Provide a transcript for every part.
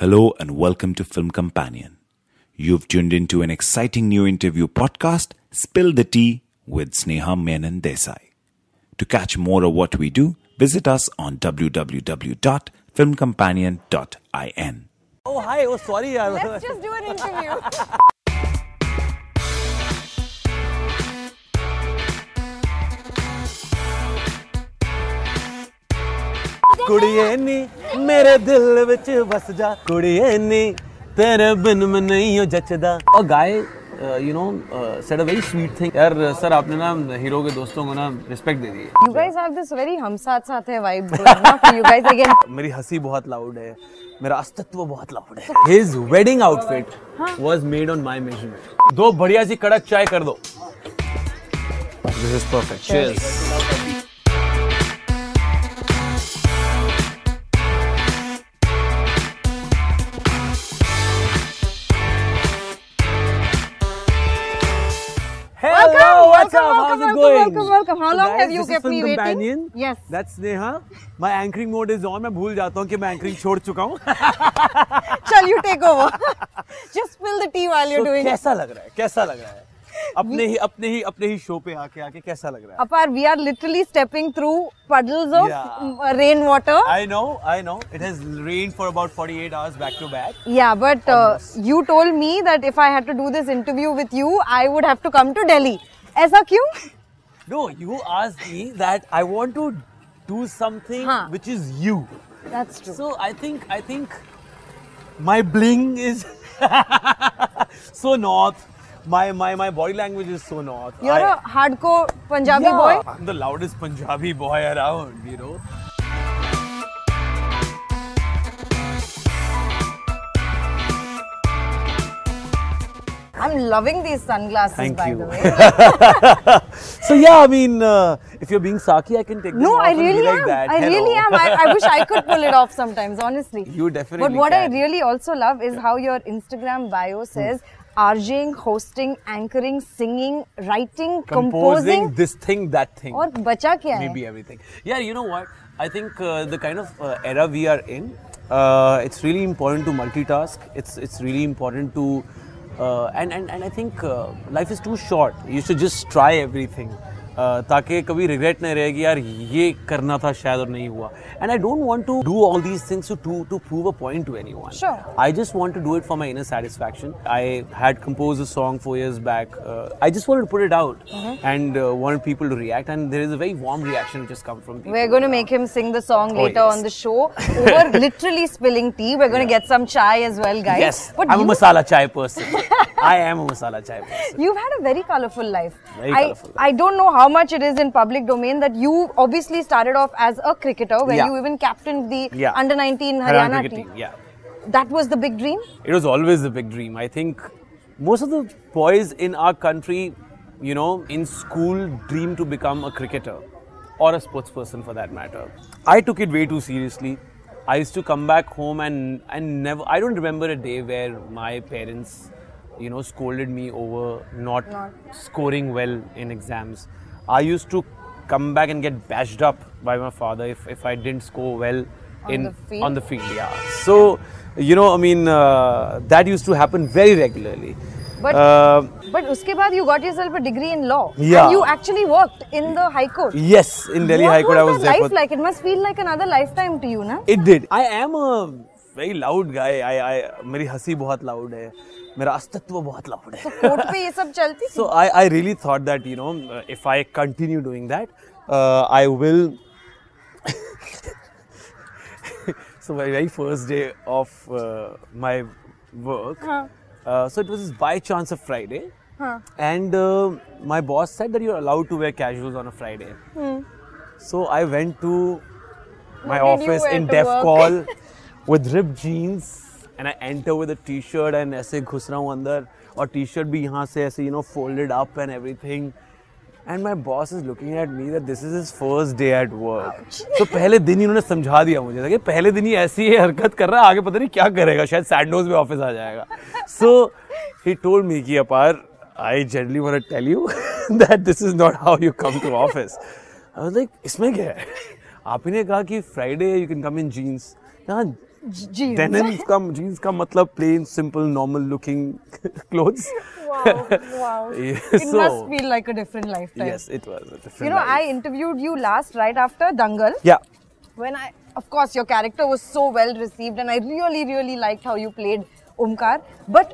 Hello and welcome to Film Companion. You've tuned into an exciting new interview podcast, Spill the Tea with Sneha Menon Desai. To catch more of what we do, visit us on www.filmcompanion.in. Oh, hi. Oh, sorry. Let's just do an interview. Good evening. ਮੇਰੇ ਦਿਲ ਵਿੱਚ ਵਸ ਜਾ ਕੁੜੀਏ ਨੀ ਤੇਰੇ ਬਿਨ ਮੈਂ ਨਹੀਂ ਹੋ ਜੱਚਦਾ ਉਹ guy you know said a very sweet thing यार सर आपने ना हीरो के दोस्तों को ना रिस्पेक्ट दे दी है you guys have this very हम साथ साथ है vibe going on for you guys again. मेरी हंसी बहुत लाउड है मेरा अस्तित्व बहुत लाउड है his wedding outfit was made on my measurement though बढ़िया सी कड़क चाय कर दो this is perfect cheers Welcome, Hello, what's welcome, up? How's welcome, it going? welcome, welcome. How So long guys, have you this kept me waiting? Companion. Yes. That's Neha. My anchoring mode is on. मैं भूल जाता हूँ कि मैं anchoring छोड़ चुका हूँ. Shall you take over? Just spill the tea while you're So, doing it. कैसा लग रहा है? कैसा लग रहा है? अपने ही अपने ही अपने ही शो पे आके आके कैसा लग रहा है? अपार we are literally stepping through puddles of rain water I know I know it has rain for about 48 hours back to back yeah but you told me that if I had to do this interview with you I would have to come to Delhi ऐसा क्यों? No you asked me that I want to do something which is you that's true so I think I think my bling is so north My my my body language is so north. You're I- a hardcore Punjabi Yeah, boy. I'm the loudest Punjabi boy around, you know. I'm loving these sunglasses, Thank by you. the way. So yeah, I mean, uh, if you're being Saki, I can take No, off I really like am. that. I really am. I, I wish I could pull it off sometimes, honestly. You definitely But what I really also love is how your Instagram bio says RJing, hosting, anchoring, singing, writing, composing composing. this thing, that thing. और बचा क्या है? maybe everything. Yeah, you know what? I think uh, the kind of uh, era we are in, uh, it's really important to multitask. It's it's really important to, uh, and and and I think uh, life is too short. You should just try everything. ताकि कभी regret नहीं रहेगी यार ये करना था शायद और नहीं हुआ. And I don't want to do all these things to to to prove a point to anyone I just want to do it for my inner satisfaction I had compose a song 4 years back I just wanted to put it out and want people to react and there is a very warm reaction which has come from we are going to make him sing the song later on the show over literally spilling tea we are going to get some chai as well guys yes. I am a masala chai person I am a masala chai person you you've had a very colorful life. I I, colorful life. i much it is in public domain that you obviously started off as a cricketer where Yeah. you even captained the Yeah. under 19 Haryana Haryana team. Yeah. That was the big dream. It was always the big dream. I think most of the boys in our country, you know, in school dream to become a cricketer or a sports person for that matter. I took it way too seriously. I used to come back home and, and never, I don't remember a day where my parents, you know, scolded me over not, scoring well in exams. I used to come back and get bashed up by my father if, if I didn't score well On in the field? on the field. Yeah. So, you know, I mean, uh, that used to happen very regularly. But Uh, but uske baad you got yourself a degree in law. Yeah. And you actually worked in the High Court. yes, in Delhi what High Court, was I was that there life for. like? It must feel like another lifetime to you, na? It did. I am a very loud गाय आई आई मेरी हंसी बहुत loud है मेरा अस्तित्व बहुत loud है। तो court पे ये सब चलती so I I really thought that you know if I continue doing that I will so my very first day of my work so it was by chance of Friday and my boss said that you are allowed to wear casuals on a Friday so I went to my office in def call with ripped jeans and I enter with T shirt and ऐसे घुस रहा हूँ अंदर। और T shirt भी यहाँ से ऐसे you know folded up and everything and my boss is looking at me that this is is first day at work तो पहले दिन ही उन्होंने समझा दिया मुझे कि पहले दिन ही ऐसी हरकत कर रहा है आगे पता नहीं क्या करेगा शायद सैंडोज में ऑफ़िस आ जाएगा। सो ही टोल्ड मी की अपार I generally want tell you that this is not how you come to office like इसमें क्या है? आप ही ने कहा कि Friday you can come in jeans यहाँ Jeans. डेनिम का जीन्स का मतलब plain simple normal looking clothes Wow, wow. It so must feel like a different lifetime. yes it was a different You know, I life. interviewed you last right after Dangal. yeah When I, of course, your character was so well received, and I really, really liked how you played Omkar. But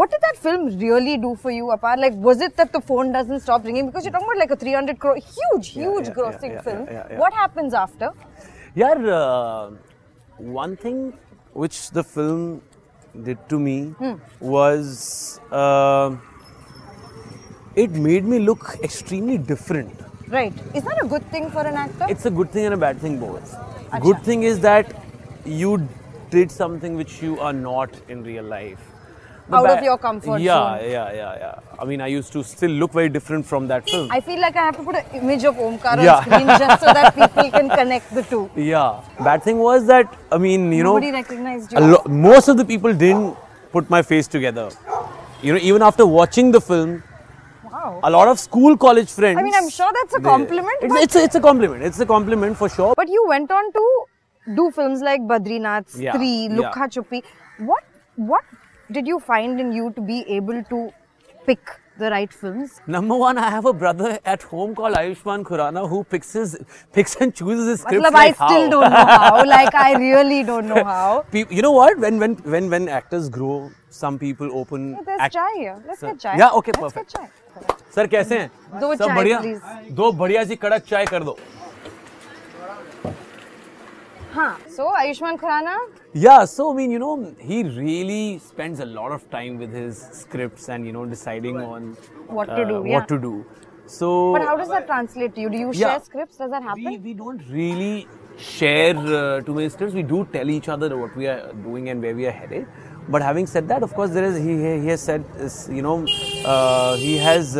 what did that film really do for you, Apar? Like, was it that the phone doesn't stop ringing? Because you're talking about like a 300 crore, huge, huge yeah, grossing yeah, yeah, film. yeah, yeah. What happens after? Yeah, uh, one thing which the film did to me Hmm. was uh, it made me look extremely different. Right. Is that a good thing for an actor? It's a good thing and a bad thing both. Good thing is that you did something which you are not in real life. Out of your comfort yeah, zone. Yeah, yeah, yeah. Yeah. I mean, I used to still look very different from that film. I feel like I have to put an image of Omkar Yeah. on screen just so that people can connect the two. yeah. Bad thing was that I mean, you Nobody know, recognized a you. lo- most of the people didn't put my face together. You know, even after watching the film, Wow. a lot of school, college friends. I mean, I'm sure that's a they- compliment, It's, it's, a, it's a compliment. It's a compliment for sure. But you went on to do films like Badrinath, Yeah, Stree, yeah. Luka Chuppi. What what did you find in you to be able to pick the right films? Number one, I have a brother at home called Ayushmann Khurrana who picks his, picks and chooses his scripts. Like I still don't know how. Like I really don't know how. You know what? When when when when actors grow, some people open. Yeah, act- chai. Let's sir. get chai. Yeah. Okay. Let's perfect. Get chai. Sir, कैसे हैं? दो चाय बढ़िया, दो बढ़िया सी कड़क चाय कर दो. Huh. So Ayushmann Khurrana, Yeah, so I mean, you know, he really spends a lot of time with his scripts and you know deciding on What to do, what yeah. to do. So, but how does that translate to you? Do you Yeah. share scripts? Does that happen? we, we don't really share uh, too many scripts. We do tell each other what we are doing and where we are headed. But having said that, of course, there is he he has said you know uh, he has.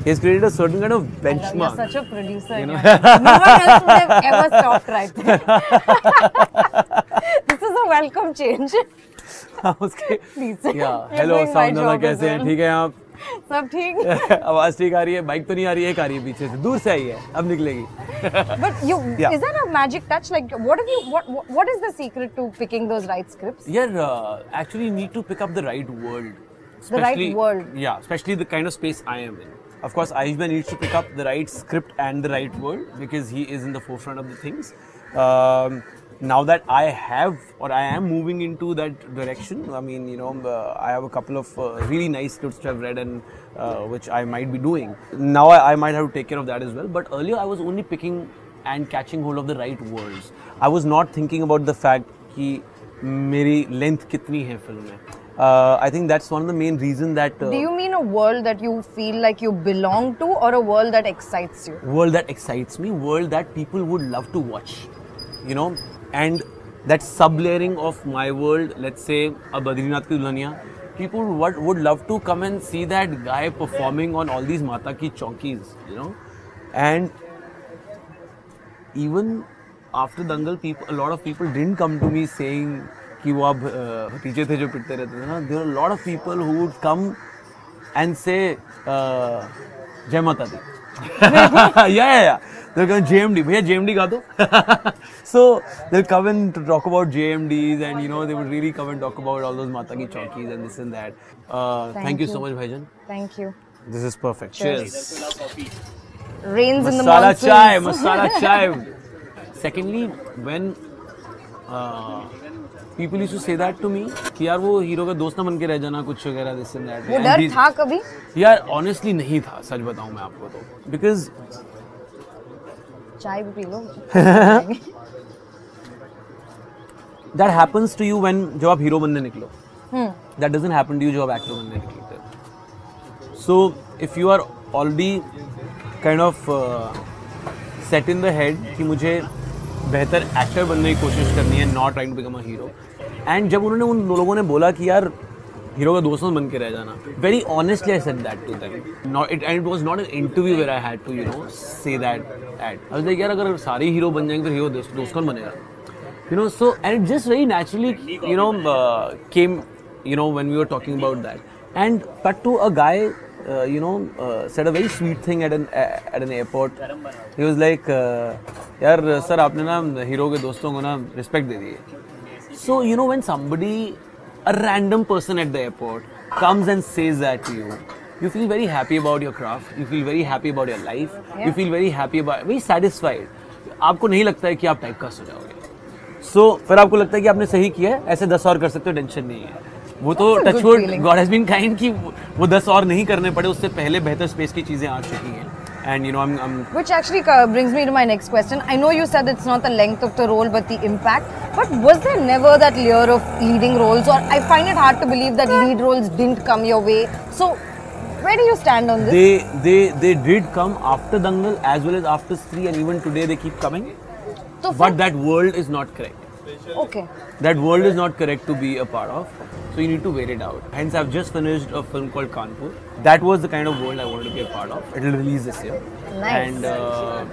Uh, uh, he has created a certain kind of You're benchmark. such a producer. You know? no one else would have ever stopped right there. this is a welcome change. उसके Please. या You're hello doing my sound job as कैसे हैं well. ठीक है आप सब ठीक? आवाज ठीक आ रही है बाइक तो नहीं आ रही है एक आ रही है पीछे से दूर से आई है अब निकलेगी But you, Yeah. is that a magic touch? Like, what have you? What What, what is the secret to picking those right scripts? यार actually need to pick up the right world The right Especially- world. yeah especially the kind of space I am in of course, Ayushmann needs to pick up the right script and the right word because he is in the forefront of the things. Um, now that I have or I am moving into that direction, I mean, you know, uh, I have a couple of uh, really nice scripts to have read and uh, which I might be doing. Now I, I, might have to take care of that as well. But earlier I was only picking and catching hold of the right words. I was not thinking about the fact that मेरी length कितनी है film uh, I think that's one of the main reasons that. Uh, Do you mean a world that you feel like you belong to, or a world that excites you? World that excites me, world that people would love to watch, you know, and that sub-layering of my world. Let's say a Badrinath ki people would, would love to come and see that guy performing on all these Mata ki chonkies, you know, and even after Dangal, people a lot of people didn't come to me saying कि वो अब भतीजे थे जो पिटते रहते थे ना there lot of people who would come and say Jai Mata दी। या या देर कम जे भैया जे गा दो। So there come and talk about J and you know they really come and talk about all those Mata की चौकीज and this and that thank you so much भाई जन thank you this is perfect cheers rains in the masala chai masala chai secondly when people use to say that to me कि यार वो hero का दोस्त ना बन के रह जाना कुछ वगैरह दिस एंड दैट वो डर था कभी? यार ऑनेस्टली नहीं था सच बताऊँ मैं आपको तो। बिकॉज़ चाय भी पी लो। That happens to you when जब आप हीरो बनने निकलो। That doesn't happen to you जब आप एक्टर बनने निकलते so if you are already kind of set in the head कि मुझे बेहतर एक्टर बनने की कोशिश करनी है not trying to become a hero and जब उन्होंने उन लोगों ने बोला कि यार, हीरो का दोस्तों बन के रह जाना। Very honestly I said that to it and it not interview where I had to you know say that at I was यार, अगर सारे हीरो बन जाएँगे तो हीरो दोस्त बनेगा? You know so and it just very naturally you know came you know when we were talking about that and but to a guy you know said a very sweet thing at an at an airport he was like यार sir आपने ना hero के दोस्तों को ना respect दे दी so you know when somebody a random person at the airport comes and says that to you you feel very happy about your craft you feel very happy about your life yeah. you feel very happy about very satisfied आपको नहीं लगता है कि आप type cast हो जाओगे सो so, फिर आपको लगता है कि आपने सही किया है ऐसे दस और कर सकते हो टेंशन नहीं है वो तो touchwood. God has been kind कि वो दस और नहीं करने पड़े उससे पहले बेहतर स्पेस की चीज़ें आ चुकी हैं and you know I'm, I'm which actually uh, brings me to my next question. I know you said it's not the length of the role but the impact. But was there never that layer of leading roles? Or i find it hard to believe that lead roles didn't come your way. So where do you stand on this? They they they did come after dangal as well as after Stree, and even today they keep coming. So but that world is not correct. Okay. That world is not correct to be a part of. So you need to wait it out. Hence, I've just finished a film called Kanpur. That was the kind of world I wanted to be a part of. It'll release this year. Nice. And uh,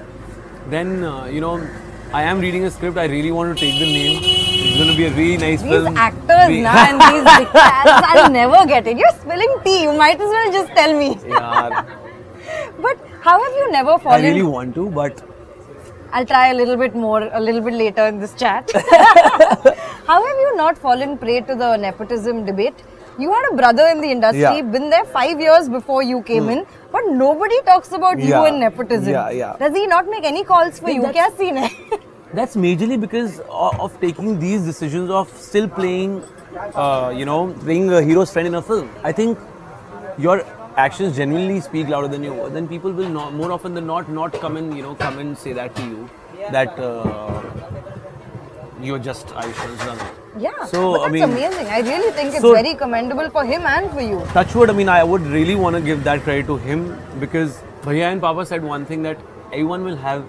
then, uh, you know, I am reading a script. I really want to take the name. It's going to be a really nice These film. actors We- and these big cats, I'll never get it. You're spilling tea. You might as well just tell me. Yeah, But how have you never fallen? I really want to, but I'll try a little bit more, a little bit later in this chat. How have you not fallen prey to the nepotism debate? You had a brother in the industry, Yeah. Been there five years before you came in, but nobody talks about you Yeah. and nepotism. Yeah, yeah. Does he not make any calls for you? Kya scene hai? that's majorly because of, of taking these decisions of still playing, uh, you know, playing a hero's friend in a film. I think your actions genuinely speak louder than your words. Then people will not, more often than not, not come and you know, come and say that to you, that uh, you're just Ayushmann's son. yeah, So, but I that's mean- amazing. I really think it's So- very commendable for him and for you. Touchwood, I mean, I would really want to give that credit to him because Bhaiya and Papa said one thing that everyone will have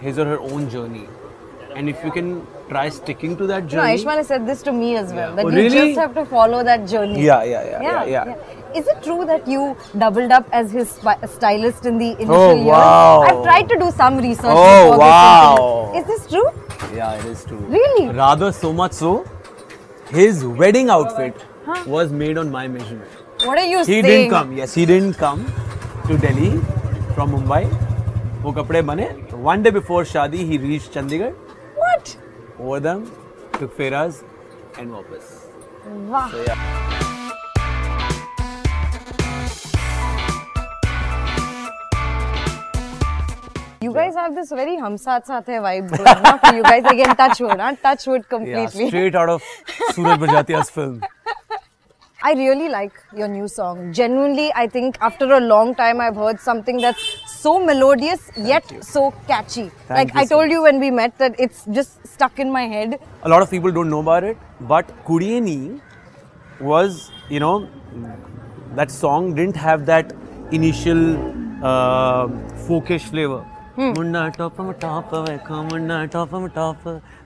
his or her own journey. And if you can try sticking to that No, journey. Ayushmann has said this to me as well, Yeah. that Oh, you really? just have to follow that journey. Yeah, yeah, yeah, yeah, yeah. Is it true that you doubled up as his stylist in the initial Oh, years? wow. I've tried to do some research. Oh, wow. This. Is this true? Yeah, it is true. Really? Rather so much so, his wedding outfit huh? was made on my measurement. What are you He saying? He didn't come. Yes, he didn't come to Delhi from Mumbai. वो कपड़े बने. One day before शादी, he reached Chandigarh. What? Wore them, took feras, and वापस. Wow. Guys have this very hum saath saath hai vibe going on for you guys. Again, touch wood, huh? touch wood Yeah, completely. straight out of Sooraj Barjatya's film. I really like your new song. Genuinely, I think after a long time, I've heard something that's so melodious yet so catchy. like you I so told you when we met that it's just stuck in my head. A lot of people don't know about it, but Kudiye Ni was, you know, that song didn't have that initial uh, folkish flavor. Munna top of top munna top of top.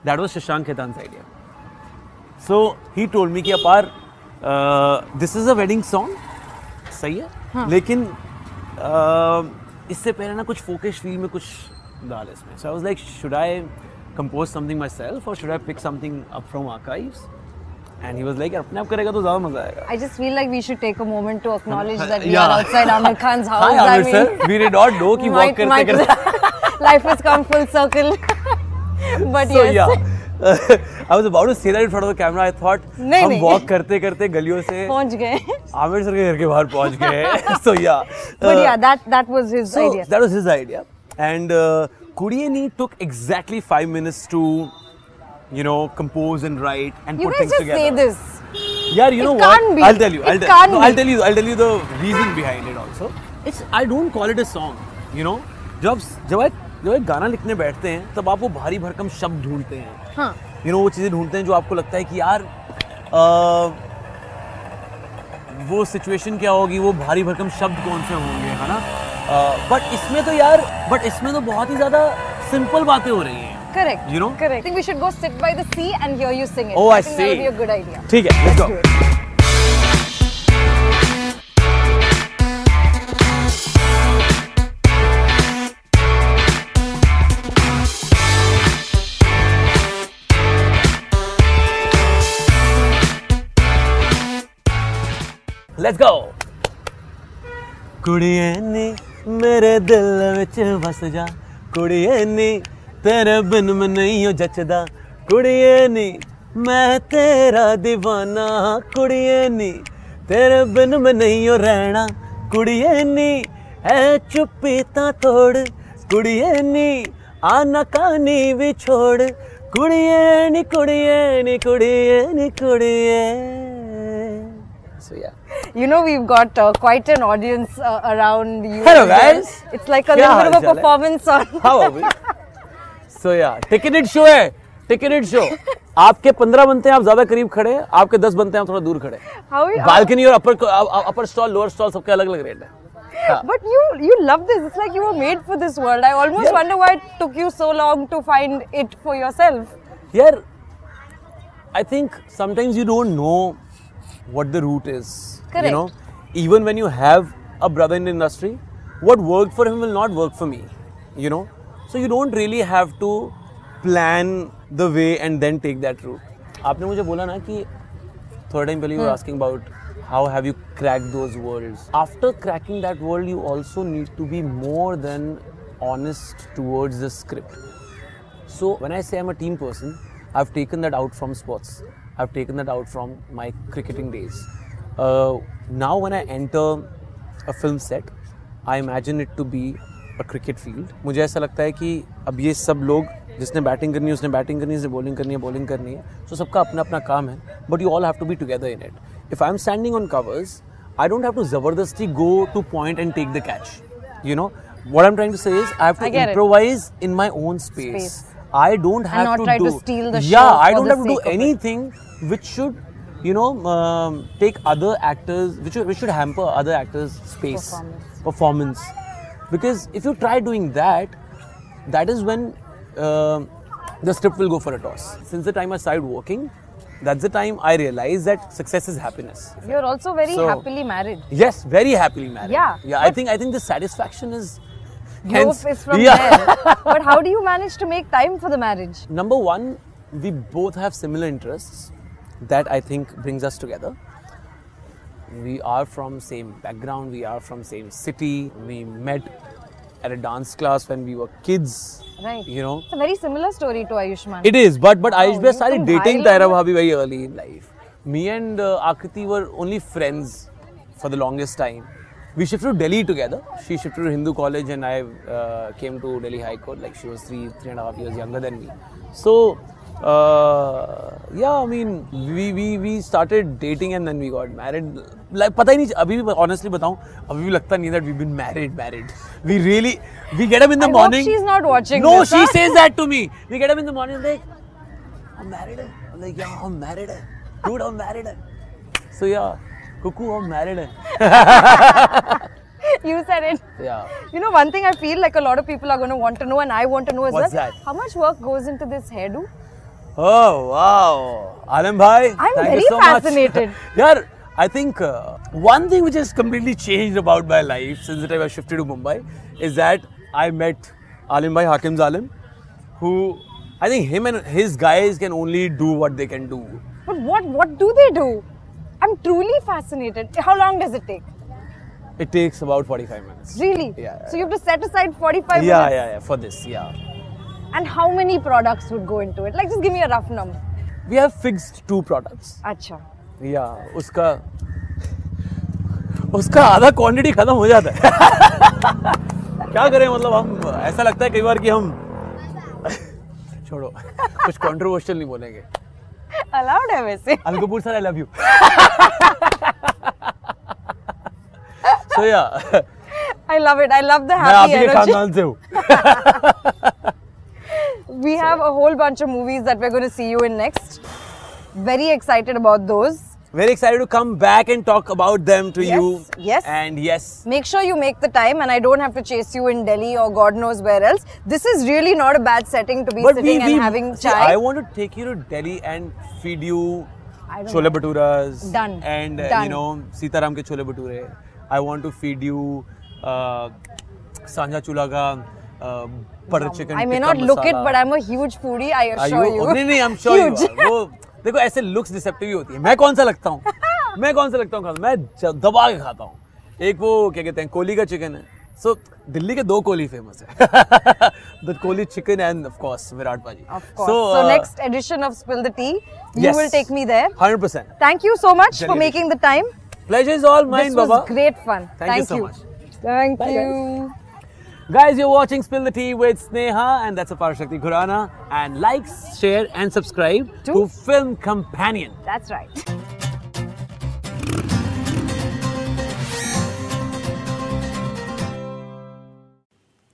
That was Shashank Khetan's idea. So he told me कि अपार uh, this is a wedding song, सही है, हाँ. लेकिन uh, इससे पहले ना कुछ folkish feel में कुछ डाल इसमें. So I was like, should I compose something myself or should I pick something up from archives? And he was like, अपने आप करेगा तो ज़्यादा मज़ा आएगा. I just feel like we should take a moment to acknowledge that we Yeah. are outside Amir Khan's house. Hi, Amir sir. We did not know कि walk करते करते. Life has come full circle. but So yes. yeah. I was about to say that in front of the camera. I thought नहीं, हम walk करते करते गलियों से पहुँच गए. आमिर सर के घर के बाहर पहुँच गए. so yeah. But Uh, yeah, that that was his So idea. that was his idea, and uh, Kudieni took exactly five minutes to, you know, compose and write and You put things together. You guys just say this. Yeah, you It know what? be. I'll tell you. I'll It tell- no. I'll tell you. I'll tell you the reason behind it also. It's I don't call it a song. You know, जब जब एक जब एक गाना लिखने बैठते हैं तब आप वो भारी भरकम शब्द ढूंढते हैं यू हाँ. यू नो वो चीज़ें ढूंढते हैं जो आपको लगता है कि यार अ, वो सिचुएशन क्या होगी वो भारी भरकम शब्द कौन से होंगे है ना बट इसमें तो यार बट इसमें तो बहुत ही ज़्यादा सिंपल बातें हो रही हैं Correct. You know? Correct. I think we should go sit by the sea and hear you sing it. Oh, I think that would see. be a good idea. ठीक है let's go. do it. Let's go. ਕੁੜੀਏ ਨੀ ਮੇਰੇ ਦਿਲ ਵਿੱਚ ਵਸ ਜਾ। ਕੁੜੀਏ ਨੀ ਤੇਰੇ ਬਿਨ ਮੈਂ ਨਹੀਂ ਹੋ ਜੱਚਦਾ। ਕੁੜੀਏ ਨੀ ਮੈਂ ਤੇਰਾ دیਵਾਨਾ ਕੁੜੀਏ ਨੀ ਤੇਰੇ ਬਿਨ ਮੈਂ ਨਹੀਂ ਹੋ ਰਹਿਣਾ। ਕੁੜੀਏ ਨੀ ਐ ਚੁੱਪੀ ਤਾਂ ਤੋੜ। ਕੁੜੀਏ ਨੀ ਆ ਨਾ ਕਾਨੀ ਵੀ ਛੋੜ। ਕੁੜੀਏ ਨੀ ਕੁੜੀਏ ਨੀ ਕੁੜੀਏ ਨੀ, ਕੁੜੀਏ। So yeah. You know, we've got uh, quite an audience uh, around you. Hello, guys. It's like a little bit of a है? performance on. How are we? So yeah, ticketed show है ticketed show आपके पंद्रह बनते हैं आप ज़्यादा करीब खड़े हैं आपके दस बनते हैं आप थोड़ा दूर खड़े हैं बालकनी और upper upper stall lower stall सबके अलग अलग रेट है Yeah. But you you love this. It's like you were made for this world. I almost Yeah. wonder why it took you so long to find it for yourself. यार I think sometimes you don't know what the route is. Correct. You know, even when you have a brother in the industry, what worked for him will not work for me. You know, so you don't really have to plan the way and then take that route. आपने मुझे बोला ना कि थोड़ा time पहले you were asking about how have you cracked those worlds. After cracking that world, you also need to be more than honest towards the script. So when I say I'm a team person, I've taken that out from sports. I've taken that out from my cricketing days. Uh, now when I enter a film set, I imagine it to be a cricket field. मुझे ऐसा लगता है कि अब ये सब लोग जिसने बैटिंग करनी है उसने बैटिंग करनी है जिसने बॉलिंग करनी है बॉलिंग करनी है तो सबका अपना अपना काम है but you all have to be together in it if I am standing on covers I don't have to जबरदस्ती go to point and take the catch you know what I'm trying to say is I have to I get it. improvise in my own space. Space. I don't have not to try do to steal the show. yeah. I don't have to do sake of it. anything which should, you know, um, take other actors, which should, which should hamper other actors' space Performance. performance. Because if you try doing that, that is when um the script will go for a toss. Since the time I started working, that's the time I realized that success is happiness. You're also very So- happily married. Yes, very happily married. Yeah, yeah. I think I think the satisfaction is. Hence, is from yeah. there. But how do you manage to make time for the marriage? Number one, we both have similar interests. That I think brings us together. We are from same background. We are from same city. We met at a dance class when we were kids. Right. You know. It's a very similar story to Ayushmann. It is, but but oh, Ayushmann started dating Tahira Bhabi very early in life. Me and uh, Akriti were only friends for the longest time We shifted to Delhi together. She shifted to Hindu College, and I uh, came to Delhi High Court. Like she was three, three and a half years younger than me. So, uh, yeah, I mean, we we we started dating and then we got married. Like, पता ही नहीं अभी भी honestly बताऊं अभी भी लगता नहीं that we've been married married. We really we get up in the I hope morning. she's not watching No, this, she huh? says that to me. We get up in the morning and like, I'm married. hai." I'm like, yeah, I'm married. hai. Dude, I'm married. hai." So yeah, Cuckoo, I'm married. you said it. Yeah. You know, one thing I feel like a lot of people are going to want to know, and I want to know as What's well. that? How much work goes into this hairdo? Oh wow, Alam bhai. I'm thank very you so much. fascinated. yeah, I think uh, one thing which has completely changed about my life since the time I shifted to Mumbai is that I met Aalim bhai Hakim Zalim, who I think him and his guys can only do what they can do. But what what do they do? I'm truly fascinated. How long does it take? It takes about 45 minutes. Really? Yeah. yeah So you have to set aside 45 yeah, minutes. yeah, yeah, for this, yeah. And how many products would go into it? Like, just give me a rough number. We have fixed two products. Acha. Yeah, उसका उसका आधा quantity खत्म हो जाता है क्या करें मतलब हम ऐसा लगता है कई बार कि हम छोड़ो कुछ कंट्रोवर्शियल नहीं बोलेंगे अलाउड है वैसे Anil Kapoor sir I love you so या I love it. I love the मैं आप happy ही के energy. खानदान से हूँ We have a whole bunch of movies that we're going to see you in next. Very excited about those. very excited to come back and talk about them to yes, you. Yes. And yes. Make sure you make the time and I don't have to chase you in Delhi or God knows where else. This is really not a bad setting to be but sitting we, and having see, chai. I want to take you to Delhi and feed you chole bhaturas. Done. And uh, Done. you know, Sitaram ke chole bhature. I want to feed you uh, Sanja Chulaga. Uh, butter chicken. I may not masala. look it, but I'm a huge foodie. I assure are you. you? Oh, no, no, I'm sure huge. you are. देखो ऐसे looks deceptive ही होती है। मैं कौन सा लगता हूँ? मैं कौन सा लगता हूँ मैं दबा के खाता हूँ। एक वो क्या कहते हैं कोहली का चिकन है। सो so, दिल्ली के दो कोहली फ़ेमस है। The Kohli chicken and of course Virat paaji. So next edition of Spill the Tea you will take me there 100% thank you so much for making the time pleasure is all mine Baba this was great fun thank you so much thank you. You're watching Spill the Tea with Sneha, and that's Aparshakti Khurana. And like, share, and subscribe To? to Film Companion. That's right.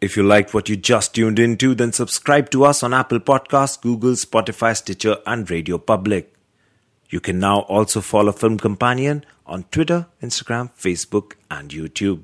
If you liked what you just tuned into, then subscribe to us on Apple Podcasts, Google, Spotify, Stitcher, and Radio Public. You can now also follow Film Companion on Twitter, Instagram, Facebook, and YouTube.